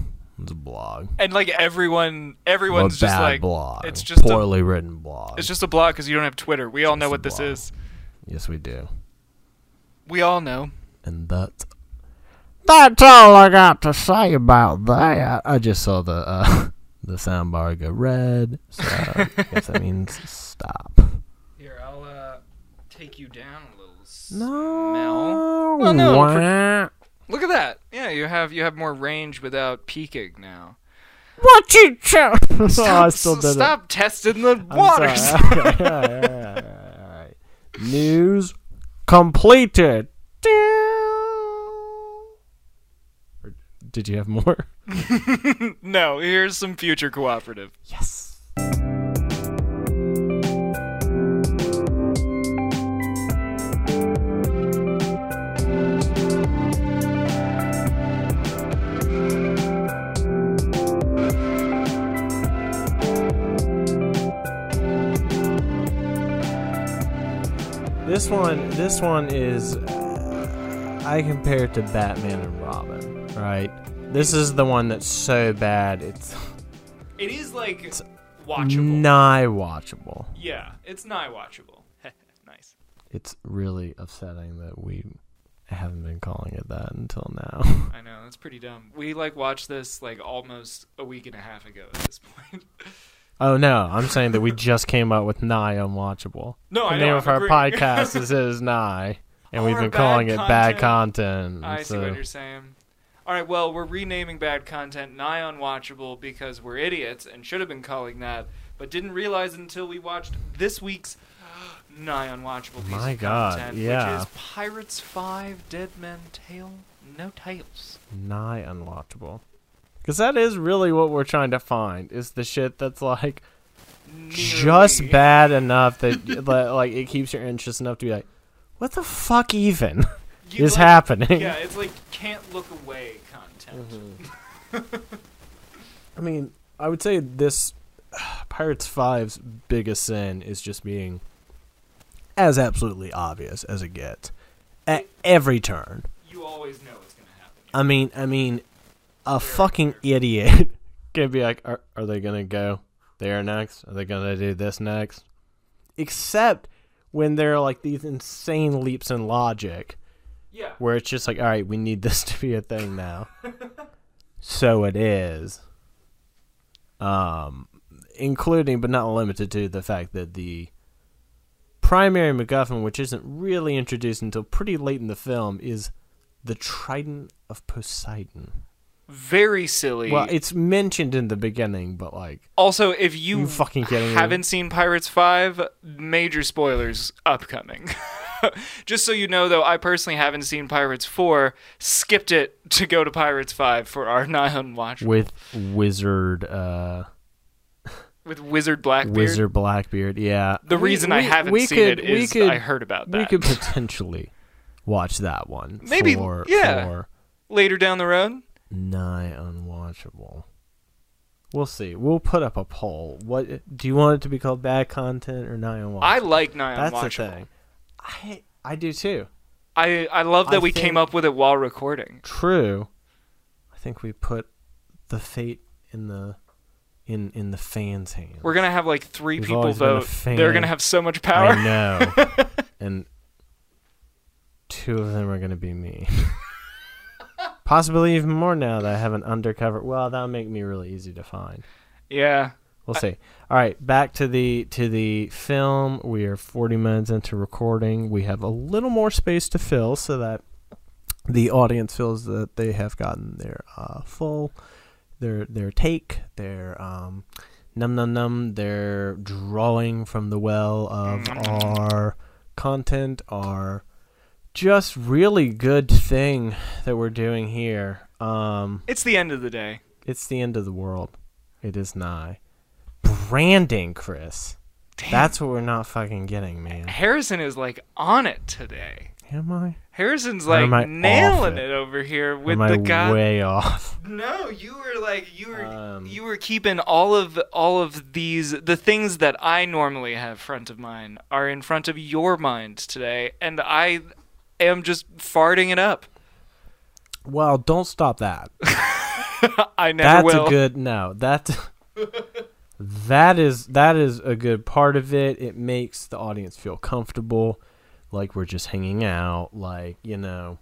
it's a blog.
and like everyone,
a
everyone's
bad
just like,
blog.
it's just a-
poorly written blog.
it's just a blog because you don't have Twitter. We all know what this
blog.
is.
yes, we do.
We all know.
And that's that's all I got to say about that. I just saw the uh, the soundbar go red, so I guess that means stop.
Here, I'll uh, take you down a little.
No,
Well, no,
Wah.
Look at that. Yeah, you have you have more range without peaking now.
what you tell? oh, I still did it.
stop testing the
I'm
waters.
sorry. Okay, all right, all right, all right, all right. News completed. Or Did you have more?
no, here's some future cooperative.
Yes. This one, this one is. uh, I compare it to Batman and Robin, right? This is the one that's so bad. It's
It is like it's watchable.
nigh watchable.
Yeah, it's nigh watchable. nice.
It's really upsetting that we haven't been calling it that until now.
I know that's pretty dumb. We like watched this like almost a week and a half ago at this point.
oh no, I'm saying that we just came up with nigh unwatchable.
No,
the
I
name of
I'm
our
agreeing.
podcast is, is nigh, and we've been
bad
calling it bad
content.
content.
I see
so-
what you're saying. All right, well, we're renaming bad content nigh unwatchable because we're idiots and should have been calling that, but didn't realize until we watched this week's nigh unwatchable piece
My
of
God,
content,
yeah.
which is Pirates Five: Dead Men Tale No Tales.
nigh unwatchable. Because that is really what we're trying to find is the shit that's like just bad enough that that, like it keeps your interest enough to be like, what the fuck even
You
is
like-
happening?
Yeah, it's like can't look away content.
Mm-hmm. I mean, I would say this Pirates 5's biggest sin is just being as absolutely obvious as it gets at every turn.
You always know what's gonna happen.
I mean, I mean, a fucking idiot can be like, are, are they gonna go there next? Are they gonna do this next? Except when there are like these insane leaps in logic
Yeah.
where it's just like, all right, we need this to be a thing now. so it is. Um, including but not limited to the fact that the primary MacGuffin, which isn't really introduced until pretty late in the film, is the Trident of Poseidon.
Very silly.
Well, it's mentioned in the beginning, but like,
Also, if you,
You fucking kidding
haven't seen Pirates 5, major spoilers upcoming. Just so you know, though, I personally haven't seen Pirates 4, skipped it to go to Pirates 5 for our Nihon watch
with Wizard, uh,
with Wizard Blackbeard.
Wizard Blackbeard, yeah.
The
We-
reason I haven't
we
seen
could-
it
we could-
I heard about that.
We could potentially watch that one.
Maybe,
for,
yeah.
For
Later down the road.
nigh unwatchable. We'll see. We'll put up a poll. What do you want it to be called? Bad content or nigh unwatchable?
I like Nihon
That's the thing. I I do too.
I, I love that
I
we
think-
came up with it while recording.
True. I think we put the fate in the in in the fans' hands.
We're going to have like three
We've
people
always been a
vote. They're going to have so much power.
I know. and two of them are going to be me. Possibly even more now that I have an undercover. Well, that'll make me really easy to find.
Yeah.
We'll see. All right, back to the to the film. We are 40 minutes into recording. We have a little more space to fill so that the audience feels that they have gotten their uh, full their their take, their um num num num, their drawing from the well of our content, our just really good thing that we're doing here. Um
It's the end of the day.
it's the end of the world. It is nigh. Branding, Chris.
Damn.
That's what we're not fucking getting, man.
Harrison is like on it today.
Am I?
Harrison's like nailing it?
it?
over here with the guy.
way off?
No, you were like you were
Um,
you were keeping all of all of these the things that I normally have front of mind are in front of your mind today, and I am just farting it up.
Well, don't stop that.
I never
That's
will.
a good no. That's that is that is a good part of it. It makes the audience feel comfortable, like we're just hanging out. Like you know,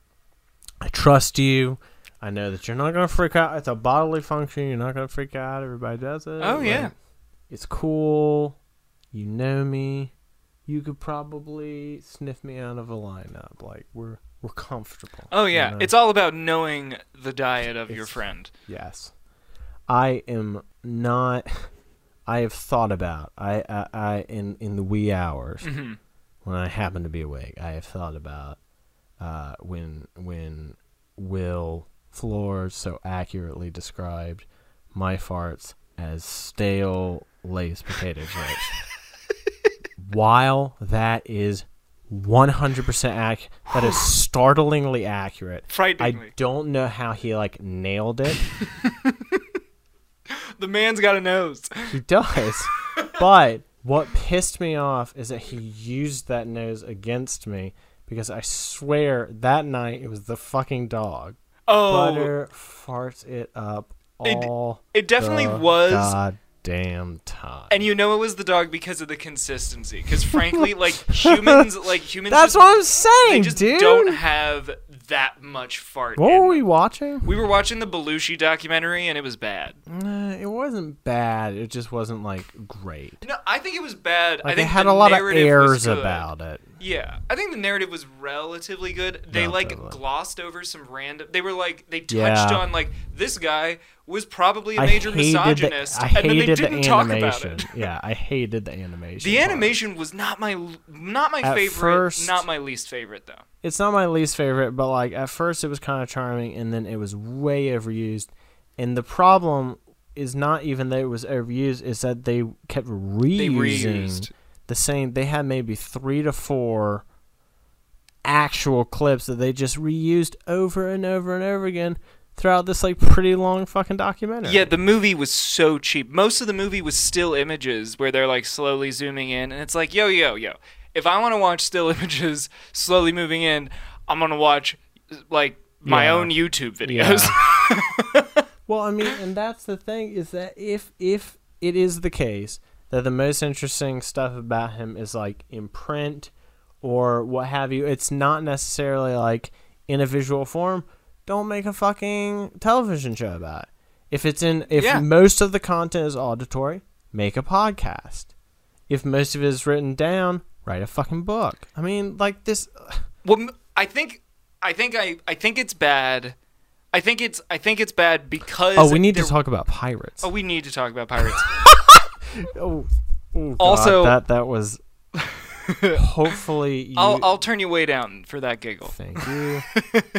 I trust you. I know that you're not gonna freak out. It's a bodily function. You're not gonna freak out. Everybody does it.
Oh,
Like,
yeah.
it's cool. You know me. You could probably sniff me out of a lineup. Like we're we're comfortable.
oh
you
yeah,
know?
it's all about knowing the diet of your friend.
Yes. I am not I have thought about I I, I in in the wee hours
hmm
when I happen to be awake, I have thought about uh when when Will Floors so accurately described my farts as stale Lay's potato chips. While that is 100% accurate, that is startlingly accurate. I don't know how he like nailed it.
the man's got a nose.
He does. but what pissed me off is that he used that nose against me because I swear that night it was the fucking dog.
Oh,
Butter farts it up
It-
all.
it definitely
the
was
God damn time.
And you know it was the dog because of the consistency. Because frankly, like humans, like humans,
That's
just,
what I'm saying, they
just
dude.
don't have that much fart.
what were we watching?
We were watching the Belushi documentary, and it was bad.
Uh, it wasn't bad. It just wasn't like great.
No, I think it was bad. I think
it had a lot of airs about it.
Yeah, I think the narrative was relatively good. They like glossed over some random. They were like they touched
Yeah.
on like this guy was probably a major misogynist,
the,
and then they didn't
the
talk about it.
yeah, I hated the animation.
The
part.
animation was not my not my
At
favorite,
first-
not my least favorite though.
It's not my least favorite, but like at first it was kind of charming, and then it was way overused. And the problem is not even that it was overused; is that they kept reusing
They reused.
the same. They had maybe three to four actual clips that they just reused over and over and over again throughout this like pretty long fucking documentary.
Yeah, the movie was so cheap. Most of the movie was still images where they're like slowly zooming in, and it's like, yo, yo, yo. If I want to watch still images slowly moving in, I'm gonna watch like my
Yeah.
own YouTube videos.
Well, I mean, and that's the thing is that if if it is the case that the most interesting stuff about him is like in print or what have you, it's not necessarily like in a visual form. Don't make a fucking television show about it. If it's in, if
Yeah.
most of the content is auditory, make a podcast. If most of it is written down, write a fucking book. I mean, like this.
Well, I think, I think, I, I think it's bad. I think it's, I think it's bad because.
Oh, we need to talk about pirates.
Oh, we need to talk about pirates.
Oh, oh, God,
Also-
that that was. Hopefully, you,
I'll, I'll turn you way down for that giggle.
Thank you.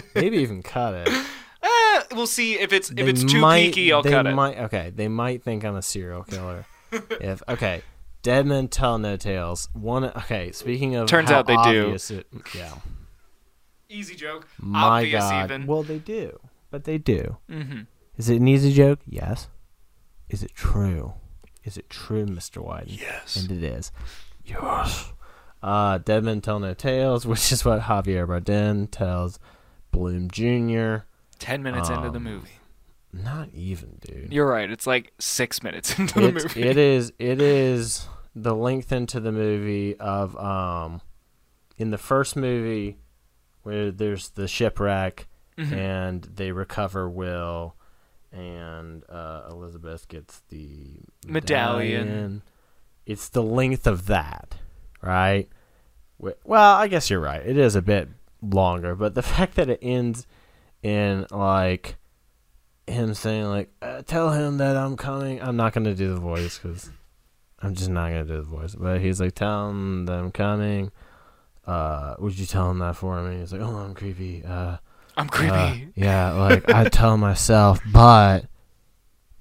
Maybe even cut it.
Eh, we'll see if it's if
They
it's too
might-
peaky. I'll cut it.
Okay, they might think I'm a serial killer. if okay, dead men tell no tales. One. Okay, speaking of,
Turns out they do.
It, yeah.
Easy joke.
My
Obvious
God.
even.
Well, they do, but they do.
hmm
Is it an easy joke? Yes. Is it true? Is it true, Mr. Wyden?
Yes.
And it is. Yes. Uh, Dead Men Tell No Tales, which is what Javier Bardem tells Bloom Jr.
Ten minutes into the
Um,
movie.
Not even, dude.
You're right. It's like six minutes into the
It's,
movie.
it is. It is the length into the movie of um, in the first movie where there's the shipwreck
Mhm.
and they recover Will, and uh, Elizabeth gets the
Medallion.
It's the length of that, right? Well, I guess you're right. It is a bit longer, but the fact that it ends in like him saying like, uh, "Tell him that I'm coming." I'm not gonna do the voice because I'm just not gonna do the voice. But he's like, "Tell him that I'm coming." Uh, would you tell him that for me? He's like, "Oh, I'm creepy." Uh,
I'm creepy.
uh, yeah, like I tell myself, but,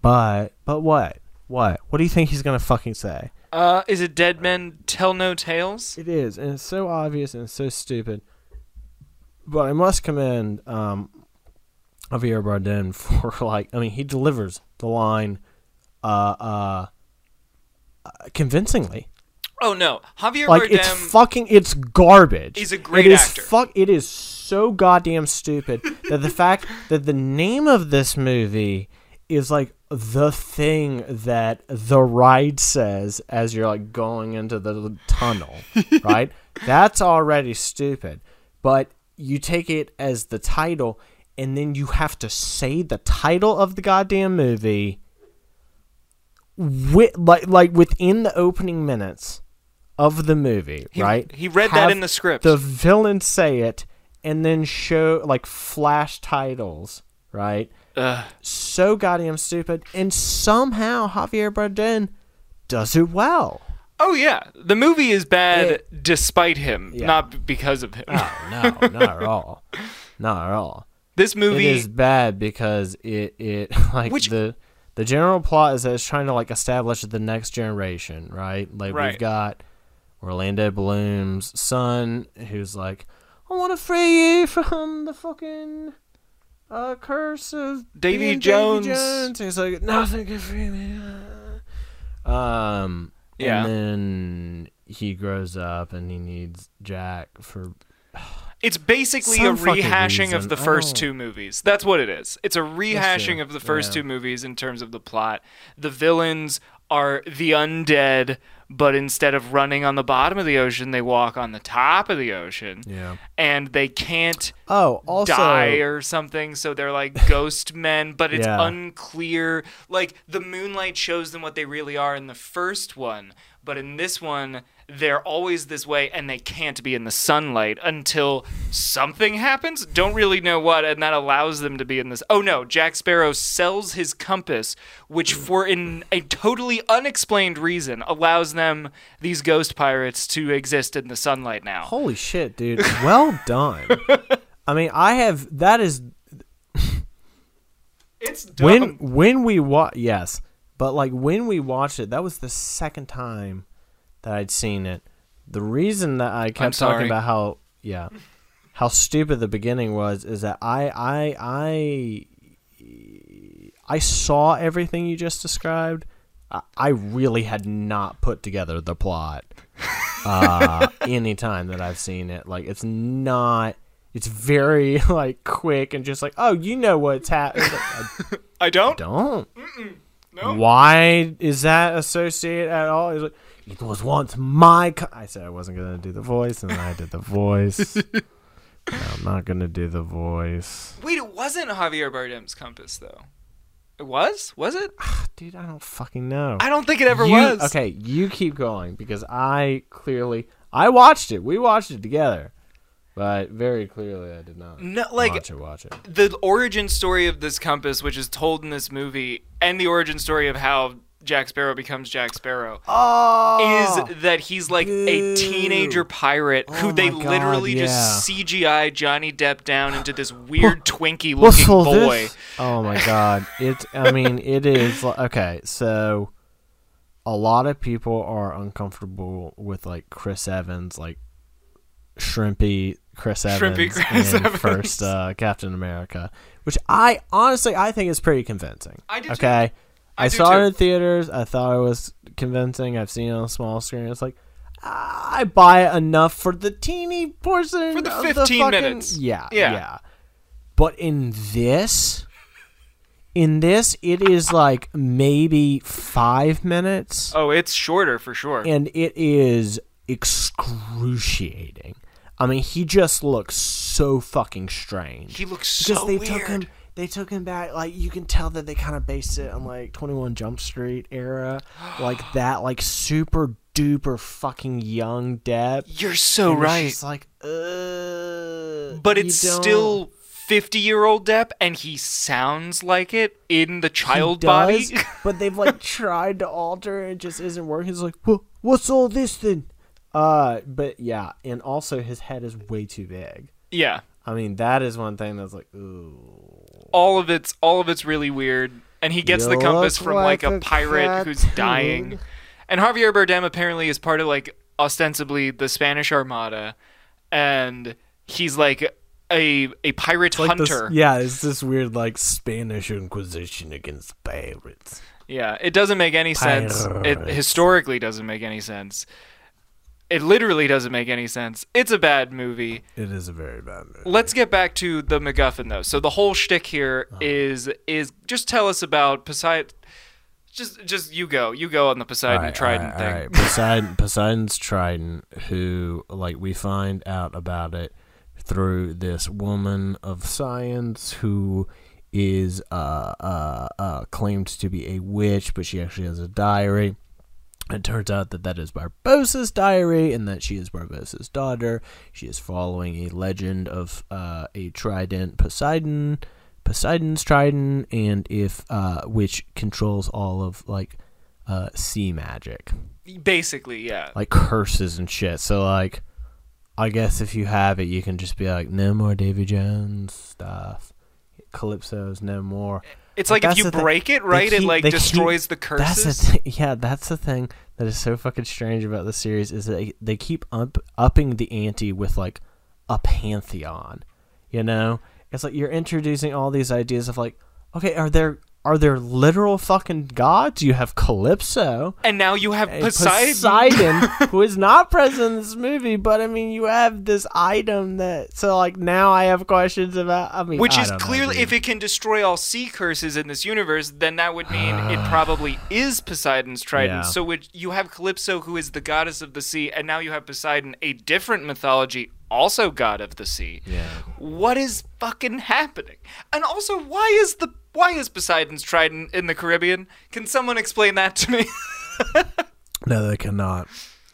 but, but what? What? What do you think he's gonna fucking say?
Uh, is it Dead Men Tell No Tales?
It is, and it's so obvious and so stupid. But I must commend um, Javier Bardem for like, I mean, he delivers the line, uh, uh, uh, convincingly.
Oh no, Javier
Like
Bardem.
it's fucking, it's garbage.
He's a great
it is
actor.
Fuck, it is so goddamn stupid that the fact that the name of this movie is like the thing that the ride says as you're like going into the tunnel, right? That's already stupid. But you take it as the title and then you have to say the title of the goddamn movie with like like within the opening minutes of the movie,
he,
right?
He read that in the script.
the villain say it and then show like flash titles, right?
Ugh.
So goddamn stupid, and somehow Javier Bardem does it well.
oh yeah, the movie is bad
It-
despite him,
Yeah.
not because of him.
Oh no, not at all, not at all.
this movie.
It is bad because it it like
Which-
the the general plot is that it's trying to like establish the next generation, right? Like
Right.
we've got Orlando Bloom's son who's like, I want to free you from the fucking uh, curse of
Davy
being
Jones.
Jones. He's like, nothing can free me. Um,
Yeah.
and then he grows up and he needs Jack for
It's basically
Some
a rehashing of the first two movies. That's what it is. It's a rehashing of the first
Yeah.
two movies in terms of the plot. The villains are the undead, but instead of running on the bottom of the ocean, they walk on the top of the ocean.
Yeah.
And they can't
Oh, also
die or something, so they're like ghost men, but it's
Yeah.
unclear. Like the moonlight shows them what they really are in the first one, but in this one, they're always this way and they can't be in the sunlight until something happens. Don't really know what, and that allows them to be in this. Oh no, Jack Sparrow sells his compass, which mm. for in a totally unexplained reason allows them these ghost pirates to exist in the sunlight now.
Holy shit, dude. Well done. I mean, I have that is
It's dumb.
when when we watch yes, but like when we watched it, that was the second time that I'd seen it. The reason that I kept talking about how yeah, how stupid the beginning was is that I I I I saw everything you just described. I, I really had not put together the plot uh, any time that I've seen it. Like it's not. It's very like quick and just like, oh, you know what's happening.
I don't.
Don't.
No.
Why is that associated at all? It's like, it was once my. Co-. I said I wasn't gonna do the voice, and then I did the voice. No, I'm not gonna do the voice,
Wait, it wasn't Javier Bardem's compass though. It was? Was it?
Ah, dude. I don't fucking know.
I don't think it ever
You-
was.
Okay, you keep going because I clearly I watched it. We watched it together, but very clearly I did not.
No, like
watch it. Watch it.
the origin story of this compass, which is told in this movie, and the origin story of how Jack Sparrow becomes Jack Sparrow,
Oh,
is that he's like a teenager pirate who
Oh
they
God,
literally
yeah.
just CGI Johnny Depp down into this weird Twinkie
What's
looking boy.
this? Oh my god! It. I mean, it is li- okay. So, a lot of people are uncomfortable with like Chris Evans, like shrimpy Chris Evans
Chris
in
Evans.
first uh, Captain America, which I honestly I think is pretty convincing.
I too.
Okay,
I
I, saw
too.
it in theaters. I thought it was convincing. I've seen it on a small screen. It's like. I buy enough for the teeny portion
For the
of
15
fucking-
minutes.
Yeah,
Yeah.
yeah. But in this, in this, it is like maybe five minutes,
Oh, it's shorter for sure.
and it is excruciating. I mean, he just looks so fucking strange
he looks so because
they
weird.
took him. They took him back. Like you can tell that they kind of based it on like Twenty One Jump Street era, like that, like super duper fucking young Depp.
You're so
And it's
right.
just like, uh,
but it's still 50 year old Depp, and he sounds like it in the
He
child
does,
body.
but they've like tried to alter it. It just isn't working. He's like, well, what's all this then? Uh, but yeah, and also his head is way too big.
yeah,
I mean, that is one thing that's like, ooh.
all of it's all of it's really weird, and he gets
You
the compass from like,
like
a
a
pirate who's dying. And Javier Bardem apparently is part of like ostensibly the Spanish Armada, and he's like a a pirate
Like this-
hunter.
yeah, it's this weird like Spanish Inquisition against pirates.
Yeah, it doesn't make any sense. It historically doesn't make any sense. It literally doesn't make any sense. It's a bad movie.
It is a very bad movie.
Let's get back to the MacGuffin though. So the whole shtick here
Uh-huh.
is is just tell us about Poseidon. Just just you go. You go on the Poseidon
Alright,
Trident
alright,
thing.
alright. Poseidon, Poseidon's trident, who like we find out about it through this woman of science who is uh, uh, uh, claimed to be a witch, but she actually has a diary. It turns out that that is Barbossa's diary, and that she is Barbossa's daughter. She is following a legend of uh, a trident, Poseidon, Poseidon's trident, and if uh, which controls all of like uh, sea magic,
Basically, yeah.
like curses and shit. So like, I guess if you have it, you can just be like, no more Davy Jones stuff. Calypso's no more.
It's like if you
the thing.
break it, right, it like
they keep-
destroys the curses.
That's the thing. Yeah, that's the thing that is so fucking strange about the series is that they, they keep up, upping the ante with like a pantheon. You know, it's like you're introducing all these ideas of like, okay, are there are there literal fucking gods? You have Calypso,
And now you have Poseidon.
Poseidon, who is not present in this movie, but I mean, you have this item that. So like now, I have questions about. I mean,
Which
I
is
know,
clearly,
dude.
if it can destroy all sea curses in this universe, then that would mean it probably is Poseidon's trident.
Yeah.
So which you have Calypso, who is the goddess of the sea, and now you have Poseidon, a different mythology, also god of the sea.
Yeah.
What is fucking happening? And also, why is the why is Poseidon's trident in the Caribbean? Can someone explain that to me?
No, they cannot.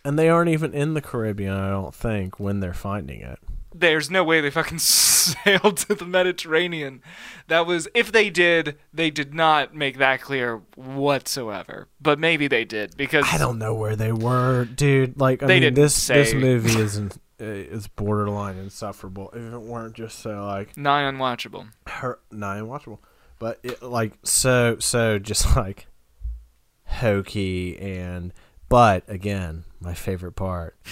And they aren't even in the Caribbean, I don't think, when they're finding it.
There's no way they fucking sailed to the Mediterranean. That was if they did, they did not make that clear whatsoever. But maybe they did because
I don't know where they were, dude. Like, I
They
mean,
didn't
this this movie is in, uh, is borderline insufferable. If it weren't just so like
nigh unwatchable.
her, not unwatchable, but it, like so so just like hokey and. But again, my favorite part.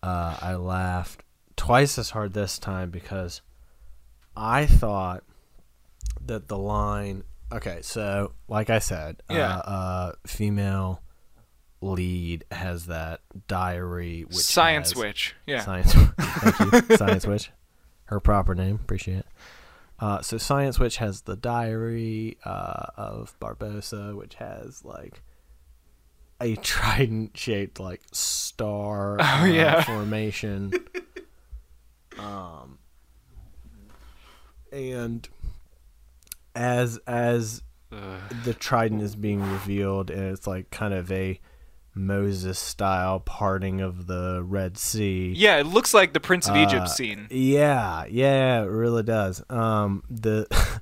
Uh, I laughed twice as hard this time because I thought that the line. Okay, so like I said,
Yeah.
uh, uh, female lead has that diary. Which
Science
has-
witch. Yeah.
Science. Thank you. Science Witch. Her proper name. Appreciate it. Uh, so Science Witch has the diary uh, of Barbossa, which has like a trident shaped like star
Oh,
uh,
yeah.
formation. um, and as as the trident is being revealed, and it's like kind of a Moses style parting of the Red Sea.
Yeah, it looks like the Prince of
Uh,
Egypt scene.
Yeah, yeah, it really does. Um, the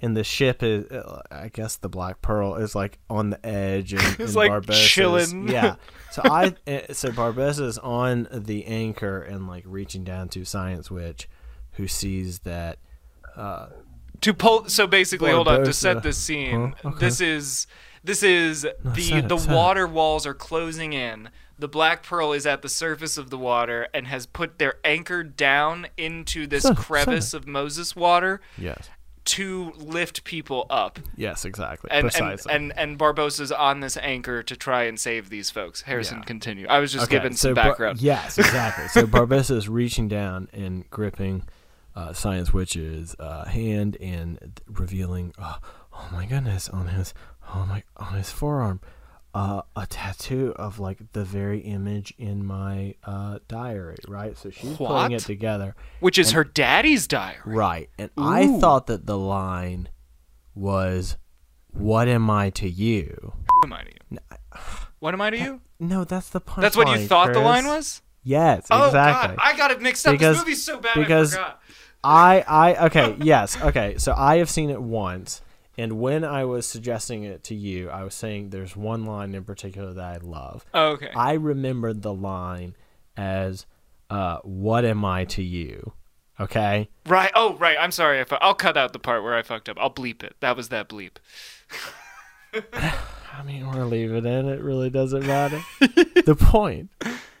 and the ship is, uh, I guess, the Black Pearl is like on the edge and,
It's
and
like chilling.
Yeah, so I uh, so Barbossa is on the anchor and like reaching down to Science Witch, who sees that. Uh,
To pull so basically hold on to set this scene.
Huh? Okay.
This is this is the
it,
the
set it.
water walls are closing in. The Black Pearl is at the surface of the water and has put their anchor down into this
it,
crevice of Moses water
yes,
to lift people up.
yes, exactly.
And and,
Precisely.
and and Barbossa's on this anchor to try and save these folks. Harrison,
Yeah.
continue. I was just
Okay,
giving
so
some
Bar-
background.
yes, exactly. so Barbossa is reaching down and gripping uh, Science Witch's uh, hand and revealing, oh, oh my goodness, on his, oh my, on his forearm, uh, a tattoo of like the very image in my uh, diary. Right. So she's pulling it together.
Which is her daddy's diary.
Right. And I thought that the line was, "What am I to you?"
Who am I to you? What am I to you?
No, that's the punchline.
That's what you thought the line was?
Yes,
Oh
exactly.
god, I got it mixed up.
Because-
this movie's so bad
because-
I forgot.
I I okay yes okay so I have seen it once and when I was suggesting it to you I was saying there's one line in particular that I love
Oh, okay.
I remembered the line as uh what am I to you okay
right. Oh, right. I'm sorry. I fu- I'll cut out the part where I fucked up. I'll bleep it. That was that bleep.
I mean we're leaving it in it really doesn't matter the point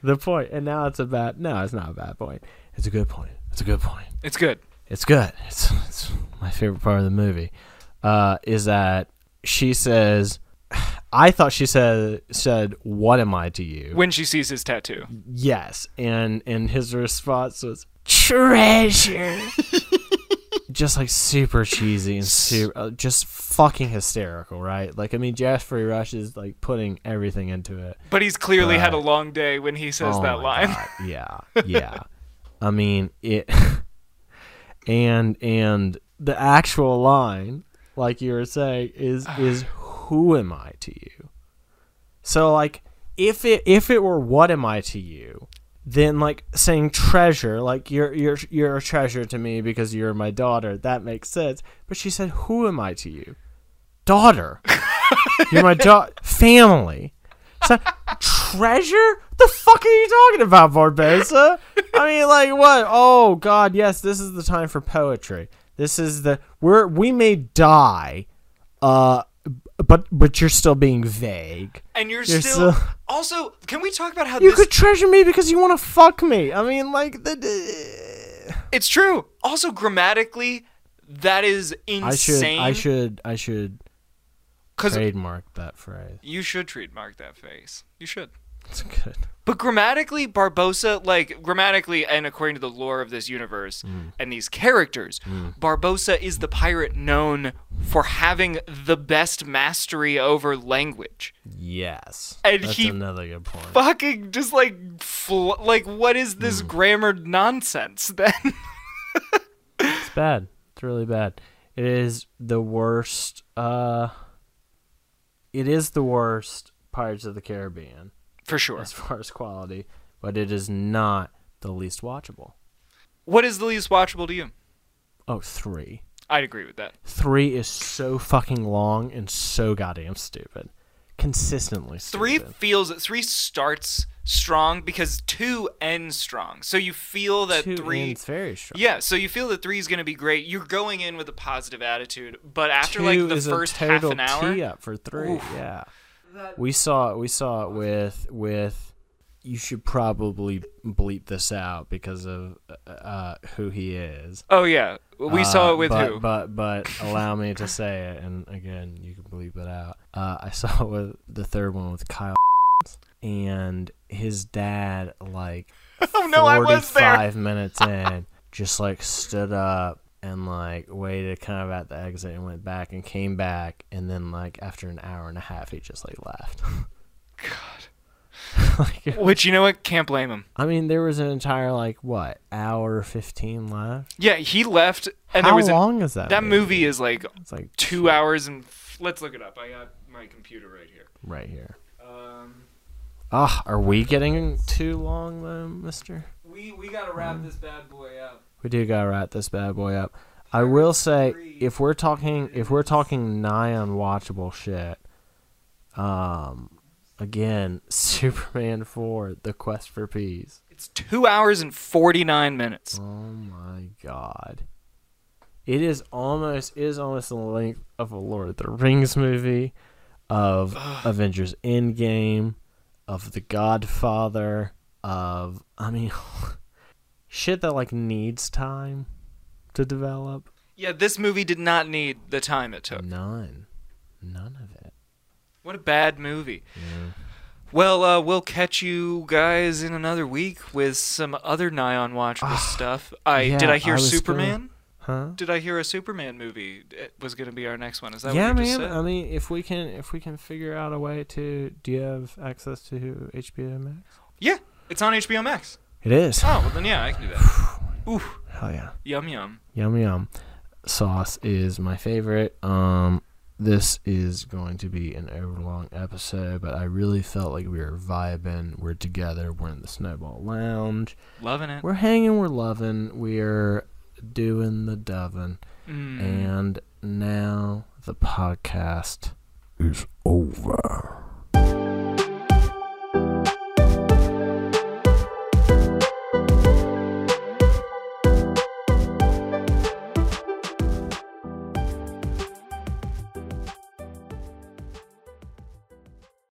the point. point and now it's a bad no it's not a bad point it's a good point it's a good point
It's good.
it's good. It's, it's my favorite part of the movie. Uh, is that she says, I thought she said said, "What am I to you?"
When she sees his tattoo.
yes, and and his response was treasure. just like super cheesy and super, uh, just fucking hysterical, right? Like I mean, Geoffrey Rush is like putting everything into it.
But he's clearly had a long day when he says
Oh
that line.
God, Yeah, yeah. I mean it, and and the actual line, like you were saying, is is who am I to you? So like, if it if it were what am I to you, then like saying treasure, like you're you're you're a treasure to me because you're my daughter. That makes sense. But she said, who am I to you? Daughter. you're my daughter. Family. So, treasure? The fuck are you talking about, Barbossa? I mean, like what? Oh God, yes, this is the time for poetry. This is the we're we may die, uh, but but you're still being vague.
And you're,
You're
still.
still-
Also, can we talk about how
You
this.
could treasure me because you want to fuck me. I mean, like the.
It's true. Also, grammatically, That is insane.
I should. I should I should trademark that phrase.
you should trademark that face. You should.
It's good.
But grammatically, Barbossa, like grammatically, and according to the lore of this universe
Mm.
and these characters, Barbossa is the pirate known for having the best mastery over language.
Yes.
And
That's
he
another good point.
Fucking just like, fl- like what is this
Mm.
grammar nonsense? Then
It's bad. It's really bad. It is the worst. Uh, it is the worst Pirates of the Caribbean
for sure.
as far as quality, but it is not the least watchable.
What is the least watchable to you?
Oh, three.
I'd agree with that.
Three is so fucking long and so goddamn stupid. Consistently
Three
stupid.
feels three starts strong because two ends strong. So you feel that
Two
three.
ends very strong.
Yeah, so you feel that three is going to be great. You're going in with a positive attitude, but after
Two
like the
is
first
a
half
total
an hour,
tee up for three.
Oof.
Yeah, we saw we saw it with with. You should probably bleep this out because of uh, who he is.
oh yeah, we saw
Uh,
it with
but,
who?
But but allow me to say it, and again, you can bleep it out. Uh, I saw it with the third one with Kyle, and his dad like
oh no, I was there.
forty-five minutes in, just like stood up and like waited kind of at the exit and went back and came back, and then like after an hour and a half, he just like left. God. like,
Which you know what? Can't blame him.
I mean, there was an entire like what hour fifteen left.
Yeah, he left, and
How
there was
long is that?
that movie is like
It's like
two hours and let's look it up. I got my computer right here.
right here.
Um,
Ah, are we getting too long though, Mister?
we we gotta wrap this bad boy up.
We do gotta wrap this bad boy up. I will say, if we're talking, if we're talking nigh unwatchable shit, um, again, Superman Four: The Quest for Peace.
It's two hours and forty nine minutes.
Oh my god, it is almost it is almost the length of a Lord of the Rings movie, of Avengers Endgame, of The Godfather, of I mean, shit that like needs time to develop.
Yeah, this movie did not need the time it took.
None, none of it.
What a bad movie. Yeah. Well, uh, we'll catch you guys in another week with some other nigh unwatchable stuff. I
Ah, yeah,
did I hear
I
Superman?
Huh?
Did I hear a Superman movie it was going to be our next one? Is that
yeah,
what you just
man. I mean, if we can, if we can figure out a way to, do you have access to HBO Max?
yeah, it's on HBO Max.
It is.
Oh, well then yeah, I can do that. Ooh,
Hell yeah.
yum yum.
Yum yum. Sauce is my favorite. Um, this is going to be an overlong episode, but I really felt like we were vibing. We're together. We're in the Snowball Lounge.
Loving it.
We're hanging. We're loving. We're doing the dovin.
Mm.
And now the podcast is over.